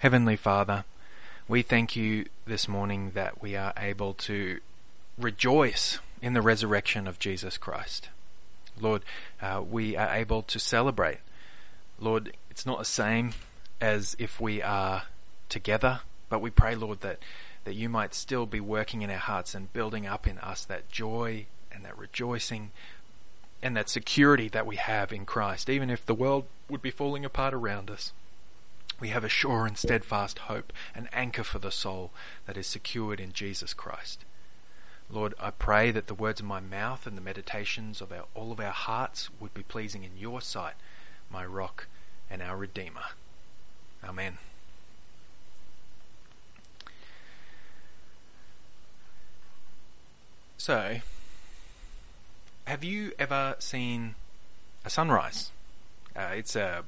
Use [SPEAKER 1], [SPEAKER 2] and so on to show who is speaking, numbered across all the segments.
[SPEAKER 1] Heavenly Father, we thank you this morning that we are able to rejoice in the resurrection of Jesus Christ. Lord, uh, we are able to celebrate. Lord, it's not the same as if we are together, but we pray, Lord, that, that you might still be working in our hearts and building up in us that joy and that rejoicing and that security that we have in Christ, even if the world would be falling apart around us. We have a sure and steadfast hope, an anchor for the soul that is secured in Jesus Christ. Lord, I pray that the words of my mouth and the meditations of our, all of our hearts would be pleasing in your sight, my rock and our Redeemer. Amen. So, have you ever seen a sunrise? Uh, it's a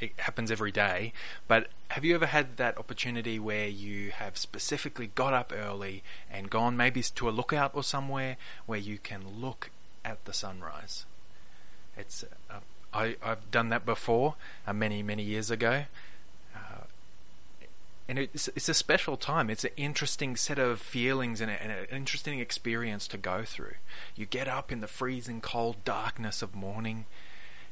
[SPEAKER 1] it happens every day. But have you ever had that opportunity where you have specifically got up early and gone maybe to a lookout or somewhere where you can look at the sunrise? It's uh, I, I've done that before uh, many many years ago. Uh, and it's, it's a special time. It's an interesting set of feelings and, a, and an interesting experience to go through. You get up in the freezing cold darkness of morning,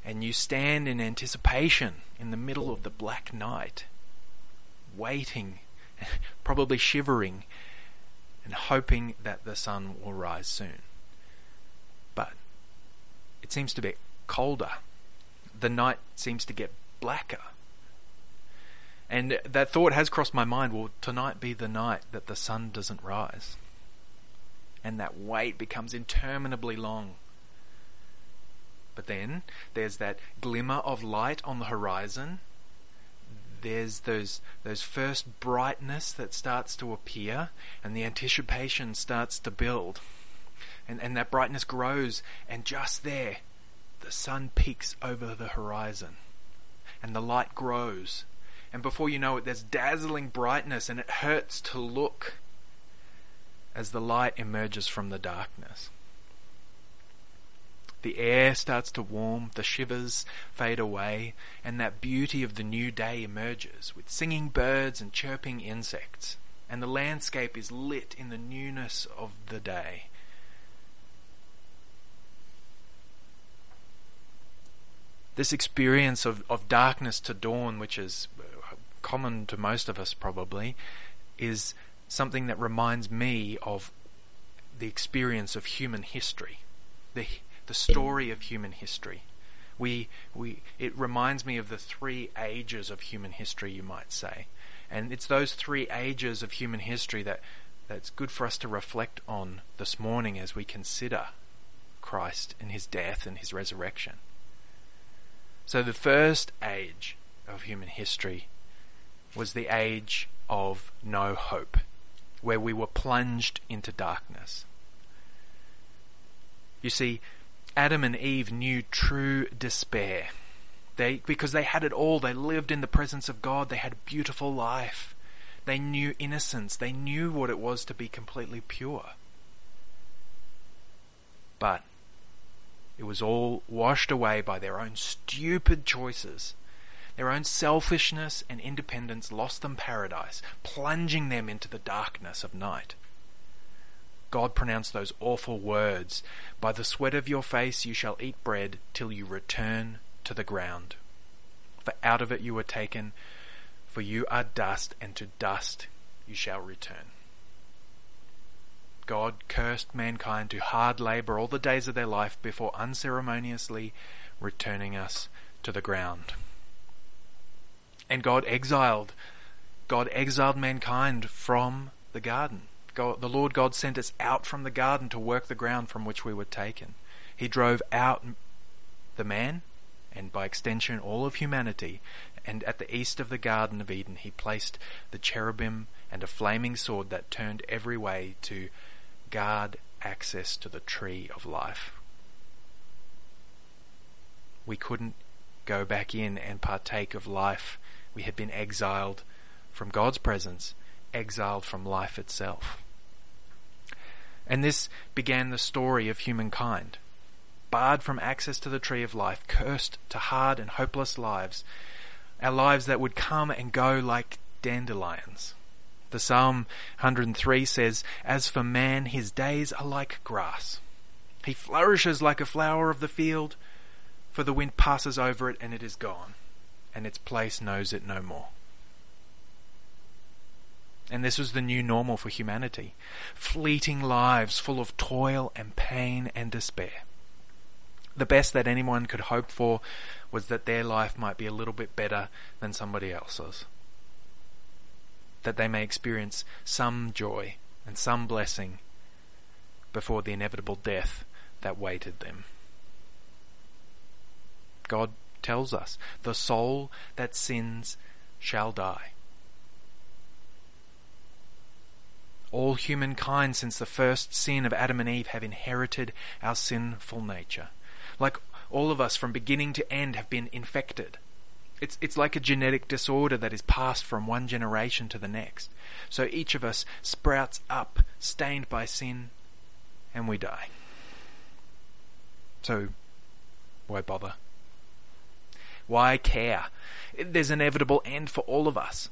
[SPEAKER 1] and you stand in anticipation in the middle of the black night, waiting, probably shivering, and hoping that the sun will rise soon. But it seems to be colder. The night seems to get blacker. And that thought has crossed my mind will tonight be the night that the sun doesn't rise? And that wait becomes interminably long but then there's that glimmer of light on the horizon. There's those those first brightness that starts to appear and the anticipation starts to build. And and that brightness grows and just there the sun peaks over the horizon and the light grows. And before you know it, there's dazzling brightness, and it hurts to look as the light emerges from the darkness. The air starts to warm, the shivers fade away, and that beauty of the new day emerges with singing birds and chirping insects, and the landscape is lit in the newness of the day. This experience of, of darkness to dawn, which is common to most of us probably, is something that reminds me of the experience of human history. The the story of human history. We, we, it reminds me of the three ages of human history, you might say. And it's those three ages of human history that, that's good for us to reflect on this morning as we consider Christ and his death and his resurrection. So the first age of human history was the age of no hope, where we were plunged into darkness. You see, Adam and Eve knew true despair. They, because they had it all. They lived in the presence of God. They had a beautiful life. They knew innocence. They knew what it was to be completely pure. But it was all washed away by their own stupid choices. Their own selfishness and independence lost them paradise, plunging them into the darkness of night. God pronounced those awful words By the sweat of your face you shall eat bread till you return to the ground. For out of it you were taken, for you are dust, and to dust you shall return. God cursed mankind to hard labor all the days of their life before unceremoniously returning us to the ground. And God exiled, God exiled mankind from the garden. God, the Lord God sent us out from the garden to work the ground from which we were taken. He drove out the man, and by extension all of humanity, and at the east of the Garden of Eden he placed the cherubim and a flaming sword that turned every way to guard access to the tree of life. We couldn't go back in and partake of life. We had been exiled from God's presence, exiled from life itself. And this began the story of humankind. Barred from access to the tree of life, cursed to hard and hopeless lives, our lives that would come and go like dandelions. The Psalm 103 says, As for man, his days are like grass. He flourishes like a flower of the field, for the wind passes over it and it is gone, and its place knows it no more. And this was the new normal for humanity fleeting lives full of toil and pain and despair. The best that anyone could hope for was that their life might be a little bit better than somebody else's that they may experience some joy and some blessing before the inevitable death that waited them. God tells us, the soul that sins shall die. All humankind since the first sin of Adam and Eve have inherited our sinful nature. Like all of us from beginning to end have been infected it's, it's like a genetic disorder that is passed from one generation to the next. So each of us sprouts up, stained by sin, and we die. So, why bother? Why care? There's an inevitable end for all of us.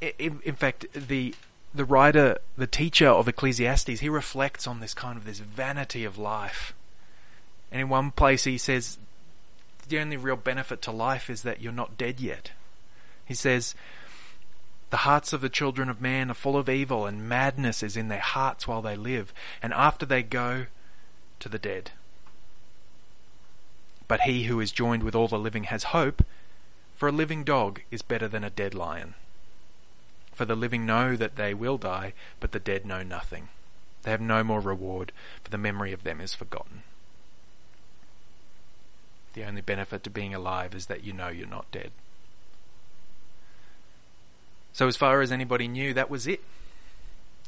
[SPEAKER 1] In, in fact, the the writer, the teacher of Ecclesiastes, he reflects on this kind of this vanity of life. And in one place he says the only real benefit to life is that you're not dead yet. He says, The hearts of the children of man are full of evil, and madness is in their hearts while they live, and after they go to the dead. But he who is joined with all the living has hope, for a living dog is better than a dead lion. For the living know that they will die, but the dead know nothing. They have no more reward, for the memory of them is forgotten. The only benefit to being alive is that you know you're not dead. So, as far as anybody knew, that was it.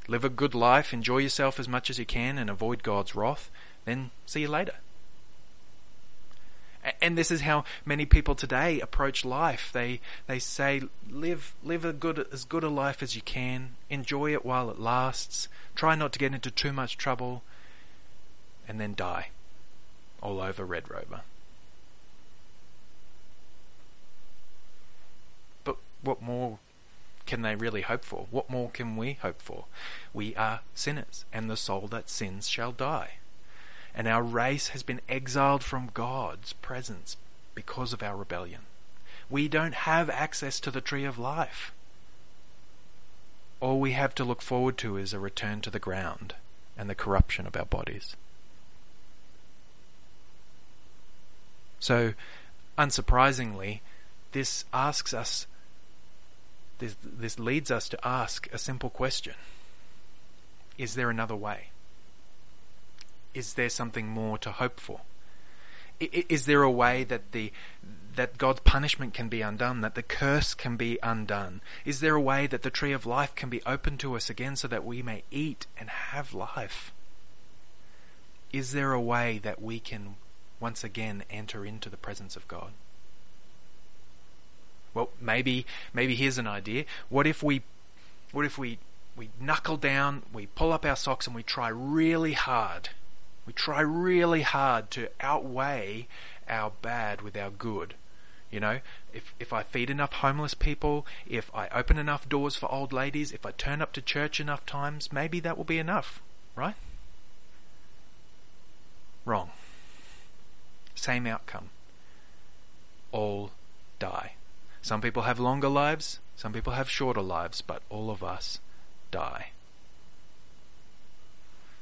[SPEAKER 1] Live a good life, enjoy yourself as much as you can, and avoid God's wrath. Then see you later. And this is how many people today approach life. They they say, live live a good as good a life as you can, enjoy it while it lasts, try not to get into too much trouble, and then die. All over Red Rover. But what more can they really hope for? What more can we hope for? We are sinners, and the soul that sins shall die. And our race has been exiled from God's presence because of our rebellion. We don't have access to the tree of life. All we have to look forward to is a return to the ground and the corruption of our bodies. So, unsurprisingly, this asks us this, this leads us to ask a simple question Is there another way? Is there something more to hope for? Is there a way that the that God's punishment can be undone, that the curse can be undone? Is there a way that the tree of life can be opened to us again so that we may eat and have life? Is there a way that we can once again enter into the presence of God? Well, maybe maybe here's an idea. What if we what if we we knuckle down, we pull up our socks and we try really hard. We try really hard to outweigh our bad with our good. You know, if if I feed enough homeless people, if I open enough doors for old ladies, if I turn up to church enough times, maybe that will be enough, right? Wrong. Same outcome. All die. Some people have longer lives, some people have shorter lives, but all of us die.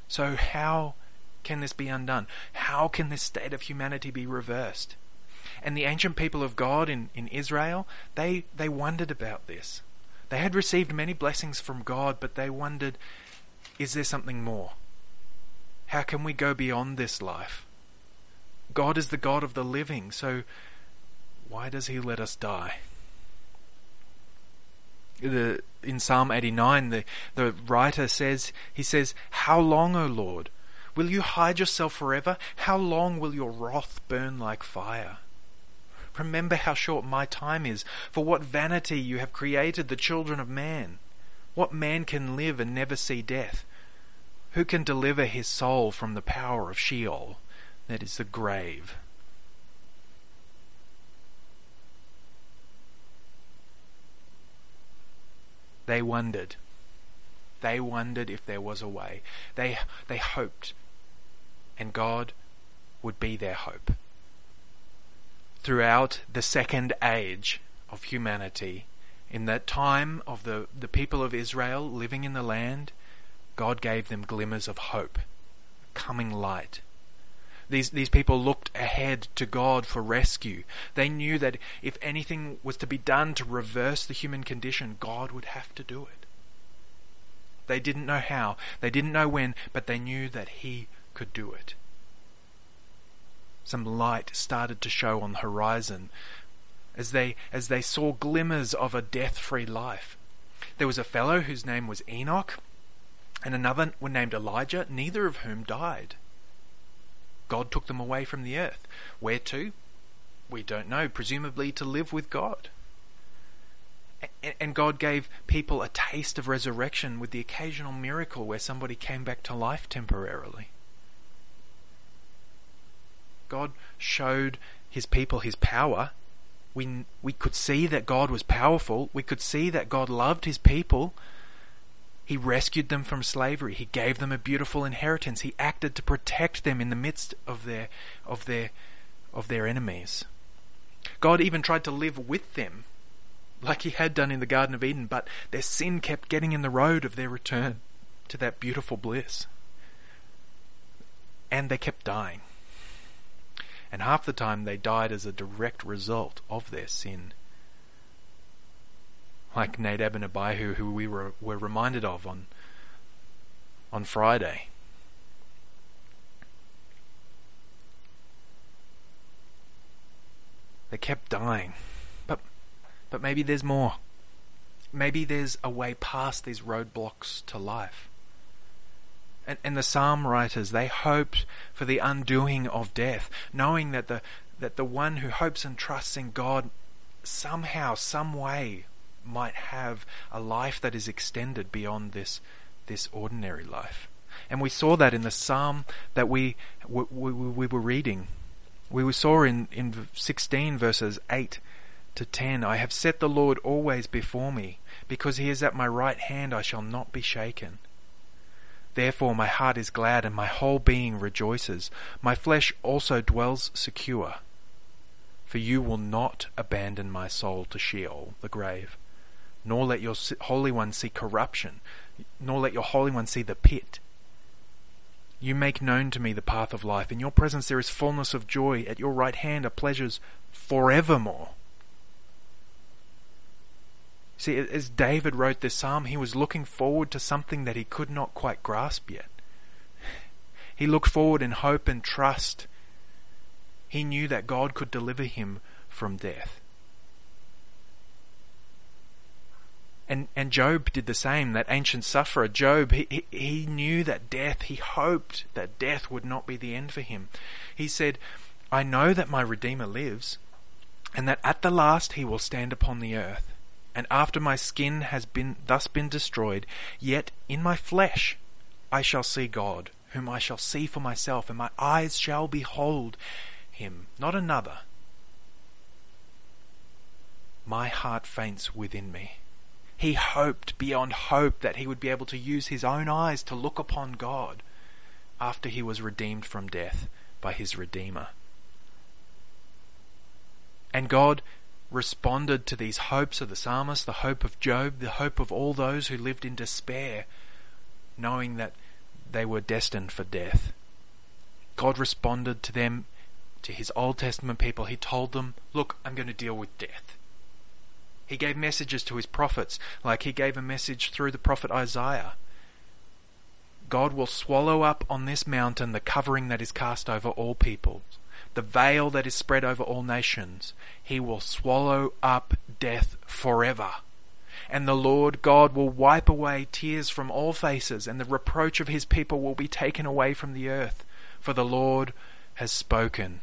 [SPEAKER 1] So, how can this be undone? How can this state of humanity be reversed? And the ancient people of God in, in Israel, they, they wondered about this. They had received many blessings from God, but they wondered is there something more? How can we go beyond this life? God is the God of the living, so why does He let us die? the in Psalm 89, the, the writer says, he says, How long, O Lord? Will you hide yourself forever? How long will your wrath burn like fire? Remember how short my time is, for what vanity you have created the children of man. What man can live and never see death? Who can deliver his soul from the power of Sheol, that is the grave? they wondered. They wondered if there was a way. They, they hoped. And God would be their hope. Throughout the second age of humanity, in that time of the, the people of Israel living in the land, God gave them glimmers of hope, a coming light. These, these people looked ahead to God for rescue. They knew that if anything was to be done to reverse the human condition, God would have to do it. They didn't know how, they didn't know when, but they knew that He could do it. Some light started to show on the horizon as they, as they saw glimmers of a death free life. There was a fellow whose name was Enoch, and another were named Elijah, neither of whom died. God took them away from the earth. Where to? We don't know, presumably to live with God. And God gave people a taste of resurrection with the occasional miracle where somebody came back to life temporarily. God showed his people his power. We, we could see that God was powerful. We could see that God loved his people. He rescued them from slavery. He gave them a beautiful inheritance. He acted to protect them in the midst of their, of their, of their enemies. God even tried to live with them like he had done in the Garden of Eden, but their sin kept getting in the road of their return to that beautiful bliss. And they kept dying. And half the time they died as a direct result of their sin. Like Nadab and Abihu, who we were, were reminded of on, on Friday. They kept dying. But maybe there's more. Maybe there's a way past these roadblocks to life. And, and the psalm writers, they hoped for the undoing of death, knowing that the, that the one who hopes and trusts in God somehow, some way, might have a life that is extended beyond this, this ordinary life. And we saw that in the psalm that we, we, we, we were reading. We saw in, in 16 verses 8 to 10 I have set the Lord always before me, because he is at my right hand I shall not be shaken. Therefore my heart is glad and my whole being rejoices. My flesh also dwells secure. For you will not abandon my soul to Sheol, the grave, nor let your Holy One see corruption, nor let your Holy One see the pit. You make known to me the path of life. In your presence there is fullness of joy. At your right hand are pleasures forevermore. See, as David wrote this psalm, he was looking forward to something that he could not quite grasp yet. He looked forward in hope and trust. He knew that God could deliver him from death. And, and Job did the same, that ancient sufferer. Job, he, he, he knew that death, he hoped that death would not be the end for him. He said, I know that my Redeemer lives, and that at the last he will stand upon the earth and after my skin has been thus been destroyed, yet in my flesh I shall see God, whom I shall see for myself, and my eyes shall behold him, not another. My heart faints within me. He hoped beyond hope that he would be able to use his own eyes to look upon God after he was redeemed from death by his Redeemer. And God responded to these hopes of the psalmist, the hope of Job, the hope of all those who lived in despair, knowing that they were destined for death. God responded to them, to his Old Testament people. He told them, Look, I'm going to deal with death. He gave messages to his prophets, like he gave a message through the prophet Isaiah. God will swallow up on this mountain the covering that is cast over all peoples the veil that is spread over all nations. He will swallow up death forever. And the Lord God will wipe away tears from all faces, and the reproach of his people will be taken away from the earth. For the Lord has spoken.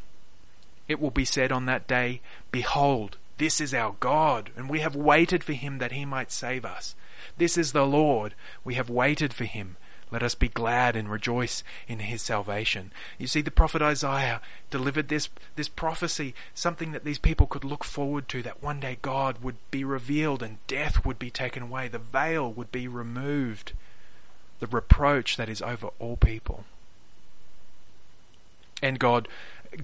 [SPEAKER 1] It will be said on that day, Behold, this is our God, and we have waited for him that he might save us. This is the Lord, we have waited for him. Let us be glad and rejoice in his salvation. You see, the prophet Isaiah delivered this, this prophecy, something that these people could look forward to, that one day God would be revealed and death would be taken away, the veil would be removed, the reproach that is over all people. And God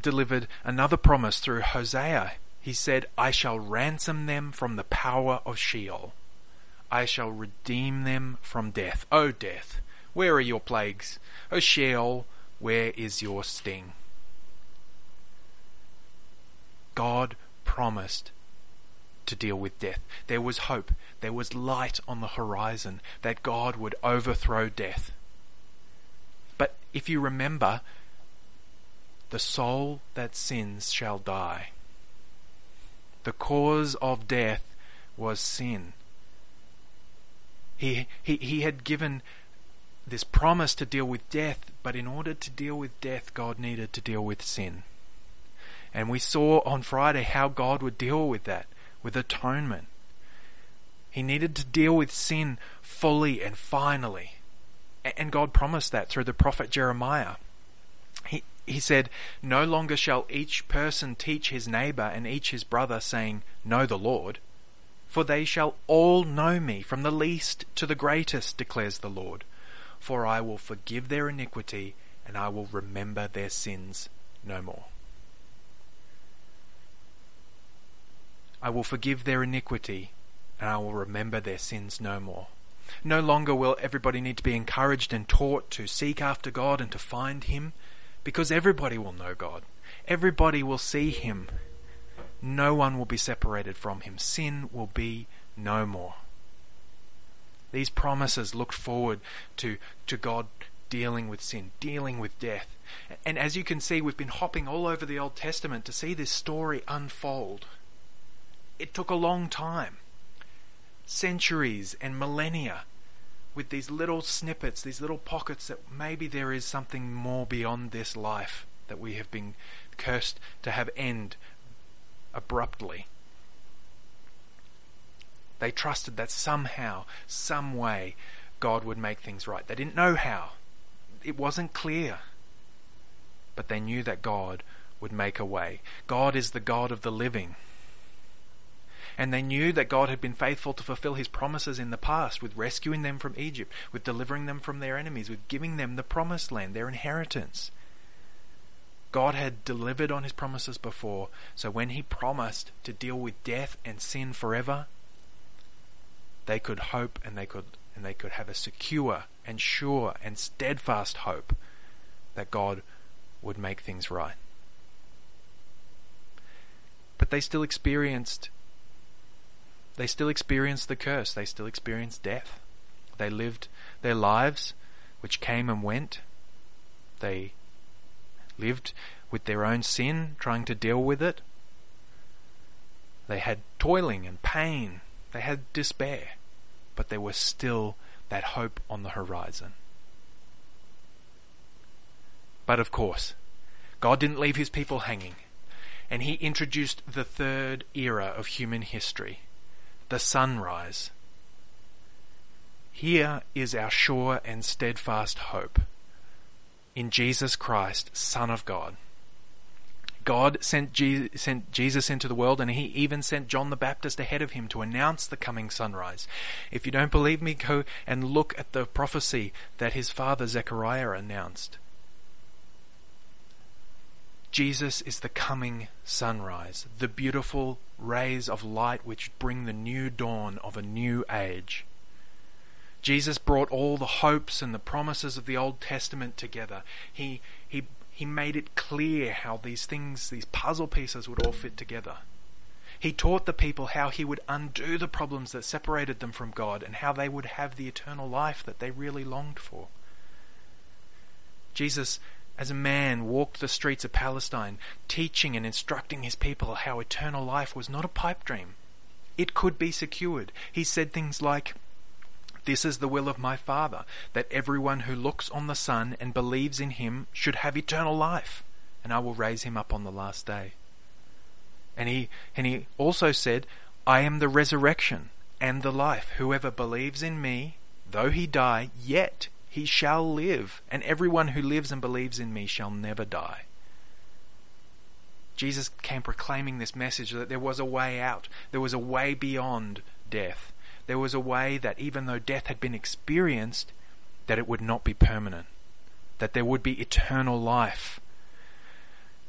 [SPEAKER 1] delivered another promise through Hosea. He said, I shall ransom them from the power of Sheol. I shall redeem them from death. O death, where are your plagues? O Sheol, where is your sting? God promised to deal with death. There was hope. There was light on the horizon that God would overthrow death. But if you remember, the soul that sins shall die. The cause of death was sin. He, he, he had given this promise to deal with death, but in order to deal with death, God needed to deal with sin. And we saw on Friday how God would deal with that, with atonement. He needed to deal with sin fully and finally. And God promised that through the prophet Jeremiah. He, he said, No longer shall each person teach his neighbor and each his brother, saying, Know the Lord. For they shall all know me, from the least to the greatest, declares the Lord for I will forgive their iniquity, and I will remember their sins no more. I will forgive their iniquity, and I will remember their sins no more. No longer will everybody need to be encouraged and taught to seek after God and to find Him, because everybody will know God. Everybody will see Him. No one will be separated from Him. Sin will be no more. These promises looked forward to, to God dealing with sin, dealing with death. And as you can see, we've been hopping all over the Old Testament to see this story unfold. It took a long time centuries and millennia with these little snippets, these little pockets that maybe there is something more beyond this life that we have been cursed to have end abruptly. They trusted that somehow, some way, God would make things right. They didn't know how. It wasn't clear. But they knew that God would make a way. God is the God of the living. And they knew that God had been faithful to fulfill his promises in the past with rescuing them from Egypt, with delivering them from their enemies, with giving them the promised land, their inheritance. God had delivered on his promises before, so when he promised to deal with death and sin forever, they could hope and they could and they could have a secure and sure and steadfast hope that God would make things right. But they still experienced they still experienced the curse, they still experienced death. They lived their lives which came and went. They lived with their own sin, trying to deal with it. They had toiling and pain they had despair, but there was still that hope on the horizon. But of course, God didn't leave his people hanging, and he introduced the third era of human history, the sunrise. Here is our sure and steadfast hope in Jesus Christ, Son of God. God sent, Je- sent Jesus into the world and he even sent John the Baptist ahead of him to announce the coming sunrise. If you don't believe me, go and look at the prophecy that his father Zechariah announced. Jesus is the coming sunrise, the beautiful rays of light which bring the new dawn of a new age. Jesus brought all the hopes and the promises of the Old Testament together. He, he he made it clear how these things, these puzzle pieces would all fit together. He taught the people how he would undo the problems that separated them from God and how they would have the eternal life that they really longed for. Jesus, as a man, walked the streets of Palestine, teaching and instructing his people how eternal life was not a pipe dream. It could be secured. He said things like, this is the will of my Father, that everyone who looks on the Son and believes in him should have eternal life, and I will raise him up on the last day. And he, and he also said, I am the resurrection and the life. Whoever believes in me, though he die, yet he shall live, and everyone who lives and believes in me shall never die. Jesus came proclaiming this message that there was a way out, there was a way beyond death. There was a way that even though death had been experienced, that it would not be permanent, that there would be eternal life.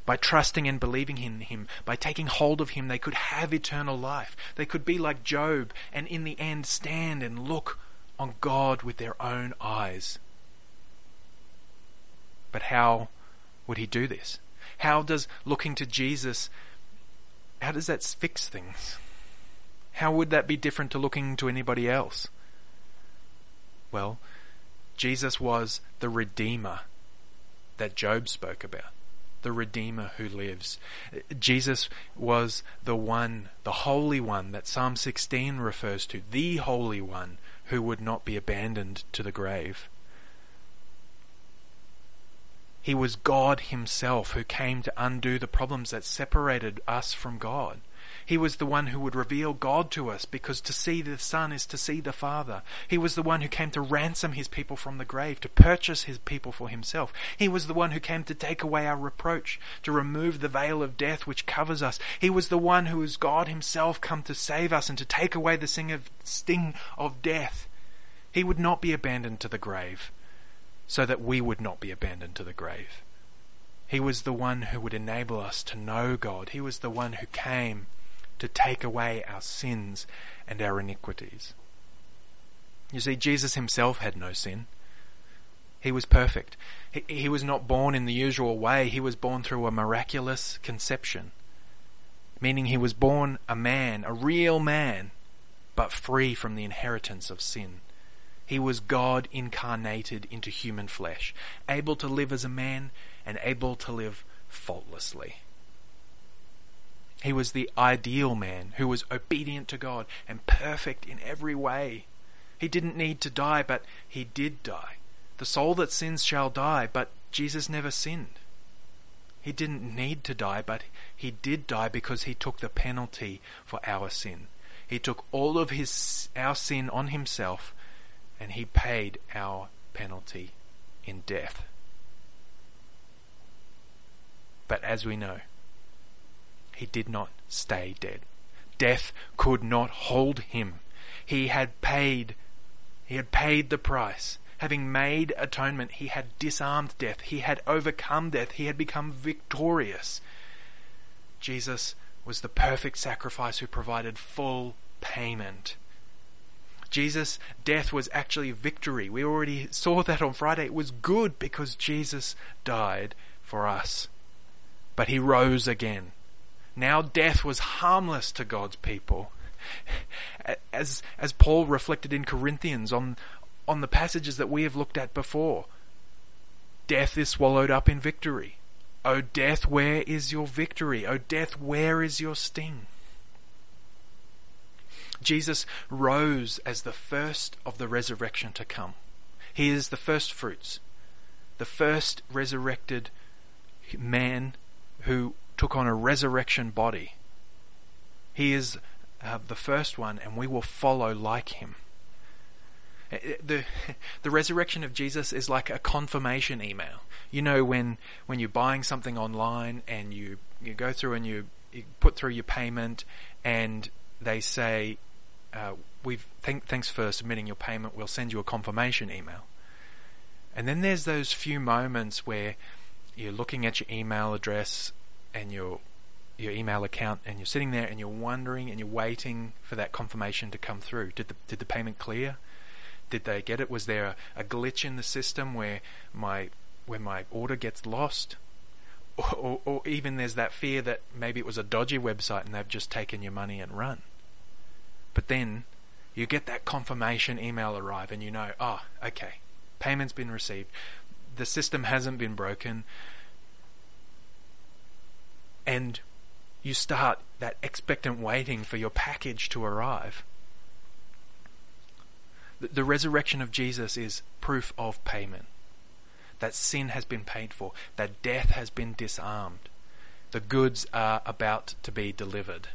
[SPEAKER 1] By trusting and believing in Him, by taking hold of Him, they could have eternal life. They could be like Job and in the end stand and look on God with their own eyes. But how would He do this? How does looking to Jesus, how does that fix things? How would that be different to looking to anybody else? Well, Jesus was the Redeemer that Job spoke about. The Redeemer who lives. Jesus was the one, the Holy One that Psalm 16 refers to. The Holy One who would not be abandoned to the grave. He was God Himself who came to undo the problems that separated us from God. He was the one who would reveal God to us because to see the Son is to see the Father. He was the one who came to ransom his people from the grave, to purchase his people for himself. He was the one who came to take away our reproach, to remove the veil of death which covers us. He was the one who is God himself come to save us and to take away the sting of death. He would not be abandoned to the grave so that we would not be abandoned to the grave. He was the one who would enable us to know God. He was the one who came to take away our sins and our iniquities. You see, Jesus himself had no sin. He was perfect. He, he, was not born in the usual way. He was born through a miraculous conception, meaning he was born a man, a real man, but free from the inheritance of sin. He was God incarnated into human flesh, able to live as a man and able to live faultlessly. He was the ideal man who was obedient to God and perfect in every way. He didn't need to die, but he did die. The soul that sins shall die, but Jesus never sinned. He didn't need to die, but he did die because he took the penalty for our sin. He took all of his our sin on himself and he paid our penalty in death. But as we know, he did not stay dead. Death could not hold him. He had paid, he had paid the price. Having made atonement, he had disarmed death. He had overcome death. He had become victorious. Jesus was the perfect sacrifice who provided full payment. Jesus' death was actually victory. We already saw that on Friday. It was good because Jesus died for us. But he rose again. Now death was harmless to God's people. As, as Paul reflected in Corinthians on, on the passages that we have looked at before, death is swallowed up in victory. O death, where is your victory? O death, where is your sting? Jesus rose as the first of the resurrection to come. He is the first fruits, the first resurrected man who took on a resurrection body. He is uh, the first one, and we will follow like him. Uh, uh, the the resurrection of Jesus is like a confirmation email. You know when when you're buying something online and you you go through and you, you put through your payment and they say uh, we've th- thanks for submitting your payment. We'll send you a confirmation email. And then there's those few moments where you're looking at your email address and your your email account and you're sitting there and you're wondering and you're waiting for that confirmation to come through. Did the did the payment clear? Did they get it? Was there a, a glitch in the system where my where my order gets lost? Or, or, or even there's that fear that maybe it was a dodgy website and they've just taken your money and run. But then you get that confirmation email arrive and you know, oh, okay, payment's been received. The system hasn't been broken and you start that expectant waiting for your package to arrive. The, the resurrection of Jesus is proof of payment. That sin has been paid for, that death has been disarmed, the goods are about to be delivered.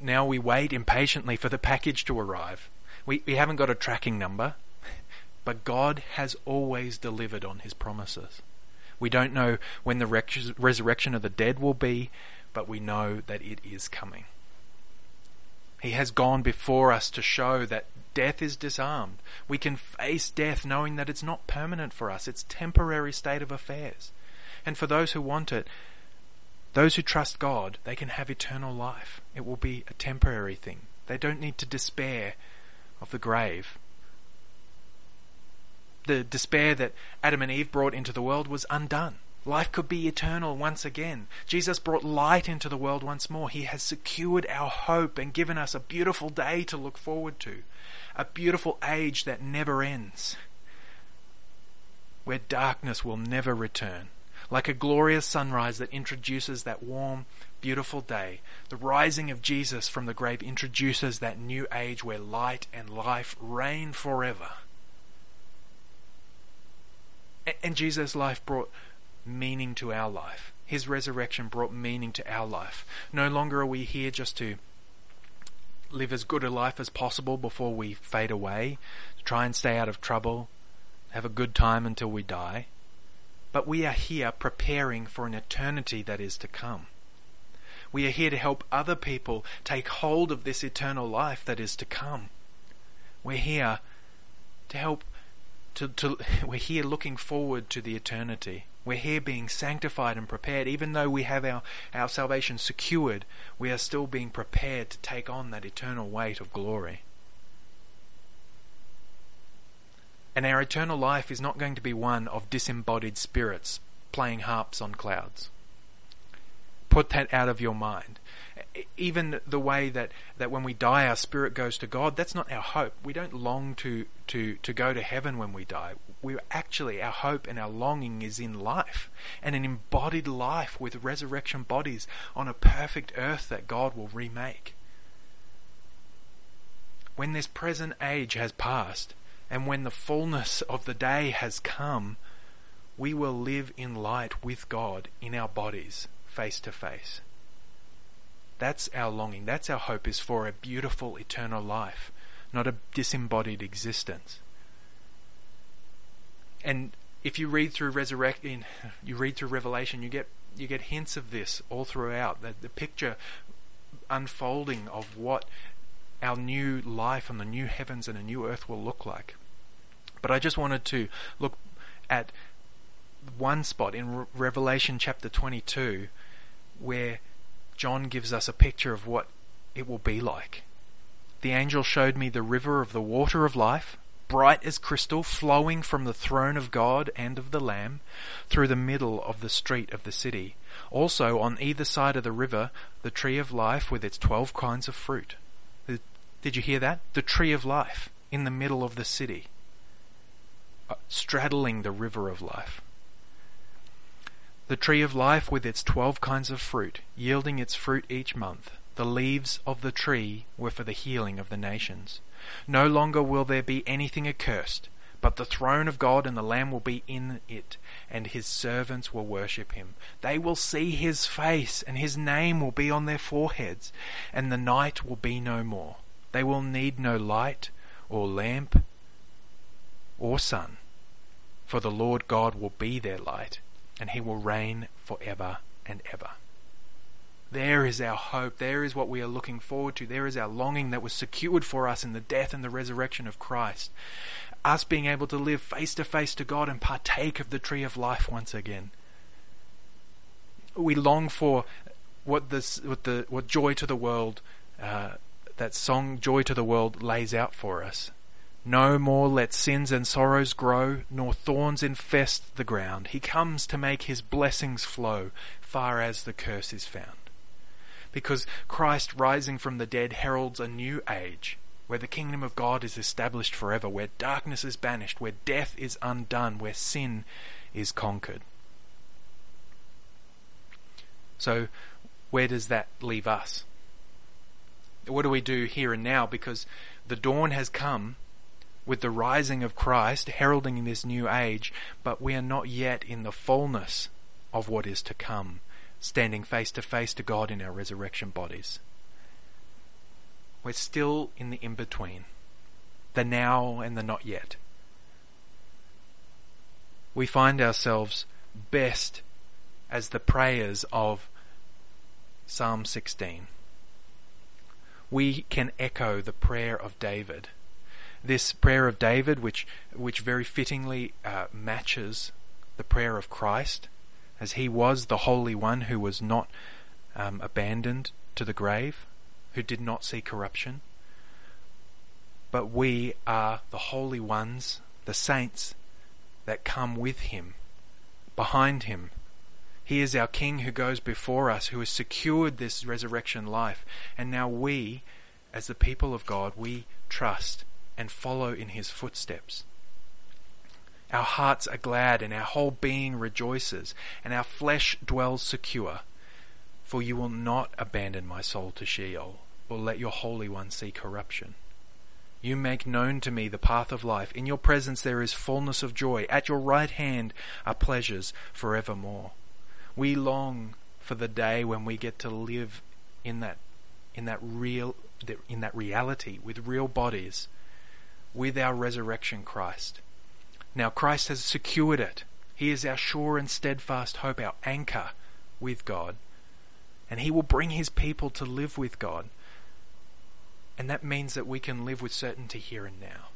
[SPEAKER 1] Now we wait impatiently for the package to arrive. We, we haven't got a tracking number. but God has always delivered on his promises. We don't know when the resurrection of the dead will be, but we know that it is coming. He has gone before us to show that death is disarmed. We can face death knowing that it's not permanent for us, it's temporary state of affairs. And for those who want it, those who trust God, they can have eternal life. It will be a temporary thing. They don't need to despair of the grave. The despair that Adam and Eve brought into the world was undone. Life could be eternal once again. Jesus brought light into the world once more. He has secured our hope and given us a beautiful day to look forward to, a beautiful age that never ends, where darkness will never return. Like a glorious sunrise that introduces that warm, beautiful day, the rising of Jesus from the grave introduces that new age where light and life reign forever. And Jesus' life brought meaning to our life. His resurrection brought meaning to our life. No longer are we here just to live as good a life as possible before we fade away, to try and stay out of trouble, have a good time until we die. But we are here preparing for an eternity that is to come. We are here to help other people take hold of this eternal life that is to come. We're here to help to, to we're here looking forward to the eternity. We're here being sanctified and prepared. Even though we have our, our salvation secured, we are still being prepared to take on that eternal weight of glory. And our eternal life is not going to be one of disembodied spirits playing harps on clouds. Put that out of your mind even the way that, that when we die our spirit goes to God, that's not our hope. We don't long to, to, to go to heaven when we die. We're actually, our hope and our longing is in life and an embodied life with resurrection bodies on a perfect earth that God will remake. When this present age has passed and when the fullness of the day has come, we will live in light with God in our bodies face to face. That's our longing. That's our hope is for a beautiful eternal life, not a disembodied existence. And if you read through resurrecting, you read through Revelation, you get you get hints of this all throughout. The, the picture unfolding of what our new life on the new heavens and a new earth will look like. But I just wanted to look at one spot in Revelation chapter 22 where John gives us a picture of what it will be like. The angel showed me the river of the water of life, bright as crystal, flowing from the throne of God and of the Lamb through the middle of the street of the city. Also, on either side of the river, the tree of life with its twelve kinds of fruit. Did you hear that? The tree of life in the middle of the city, uh, straddling the river of life. The tree of life with its twelve kinds of fruit, yielding its fruit each month. The leaves of the tree were for the healing of the nations. No longer will there be anything accursed, but the throne of God and the Lamb will be in it, and his servants will worship him. They will see his face, and his name will be on their foreheads, and the night will be no more. They will need no light, or lamp, or sun, for the Lord God will be their light and he will reign forever and ever. There is our hope. There is what we are looking forward to. There is our longing that was secured for us in the death and the resurrection of Christ. Us being able to live face to face to God and partake of the tree of life once again. We long for what this, what the, what joy to the world, uh, that song "Joy to the World" lays out for us. No more let sins and sorrows grow, nor thorns infest the ground. He comes to make his blessings flow, far as the curse is found. Because Christ rising from the dead heralds a new age, where the kingdom of God is established forever, where darkness is banished, where death is undone, where sin is conquered. So, where does that leave us? What do we do here and now? Because the dawn has come with the rising of Christ heralding this new age, but we are not yet in the fullness of what is to come, standing face to face to God in our resurrection bodies. We're still in the in between, the now and the not yet. we find ourselves best as the prayers of Psalm 16. We can echo the prayer of David. This prayer of David, which, which very fittingly uh, matches the prayer of Christ, as he was the Holy One who was not um, abandoned to the grave, who did not see corruption. But we are the holy ones, the saints that come with him, behind him. He is our King who goes before us, who has secured this resurrection life. And now we, as the people of God, we trust and follow in his footsteps. Our hearts are glad and our whole being rejoices, and our flesh dwells secure. For you will not abandon my soul to Sheol, or let your Holy One see corruption. You make known to me the path of life. In your presence there is fullness of joy. At your right hand are pleasures for evermore. We long for the day when we get to live in that in that real in that reality with real bodies with our resurrection Christ. Now Christ has secured it. He is our sure and steadfast hope, our anchor with God. And he will bring his people to live with God. And that means that we can live with certainty here and now.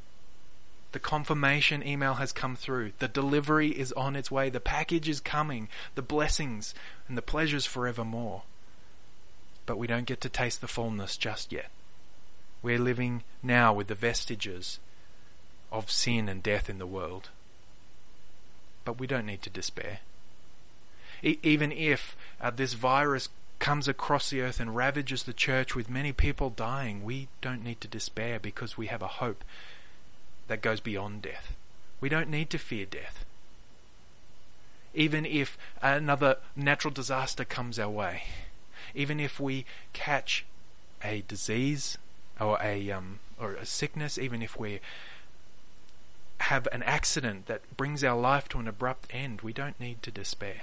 [SPEAKER 1] The confirmation email has come through. The delivery is on its way. The package is coming. The blessings and the pleasures forevermore. But we don't get to taste the fullness just yet. We're living now with the vestiges of sin and death in the world. But we don't need to despair. E- even if uh, this virus comes across the earth and ravages the church with many people dying, we don't need to despair because we have a hope that goes beyond death. We don't need to fear death. Even if another natural disaster comes our way, even if we catch a disease or a um, or a sickness, even if we have an accident that brings our life to an abrupt end, we don't need to despair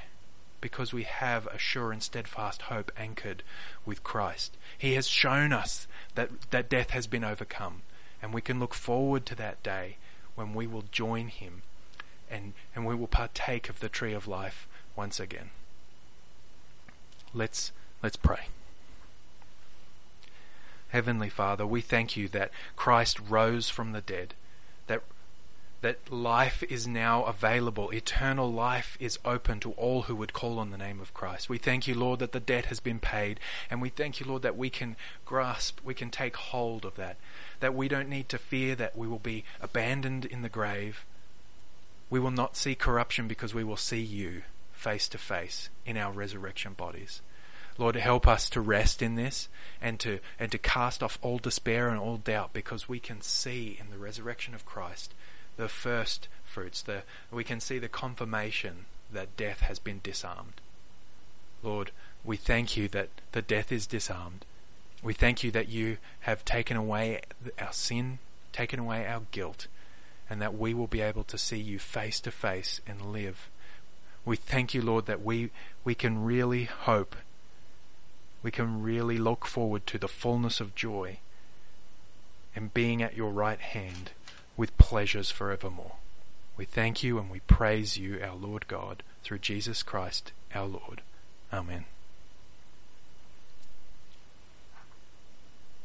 [SPEAKER 1] because we have a sure and steadfast hope anchored with Christ. He has shown us that, that death has been overcome, and we can look forward to that day when we will join Him and, and we will partake of the tree of life once again. Let's, let's pray. Heavenly Father, we thank you that Christ rose from the dead, that that life is now available. Eternal life is open to all who would call on the name of Christ. We thank you, Lord, that the debt has been paid. And we thank you, Lord, that we can grasp, we can take hold of that. That we don't need to fear that we will be abandoned in the grave. We will not see corruption because we will see you face to face in our resurrection bodies. Lord, help us to rest in this and to, and to cast off all despair and all doubt because we can see in the resurrection of Christ the first fruits. The, we can see the confirmation that death has been disarmed. Lord, we thank you that the death is disarmed. We thank you that you have taken away our sin, taken away our guilt, and that we will be able to see you face to face and live. We thank you, Lord, that we, we can really hope. We can really look forward to the fullness of joy and being at your right hand with pleasures forevermore. We thank you and we praise you, our Lord God, through Jesus Christ, our Lord. Amen.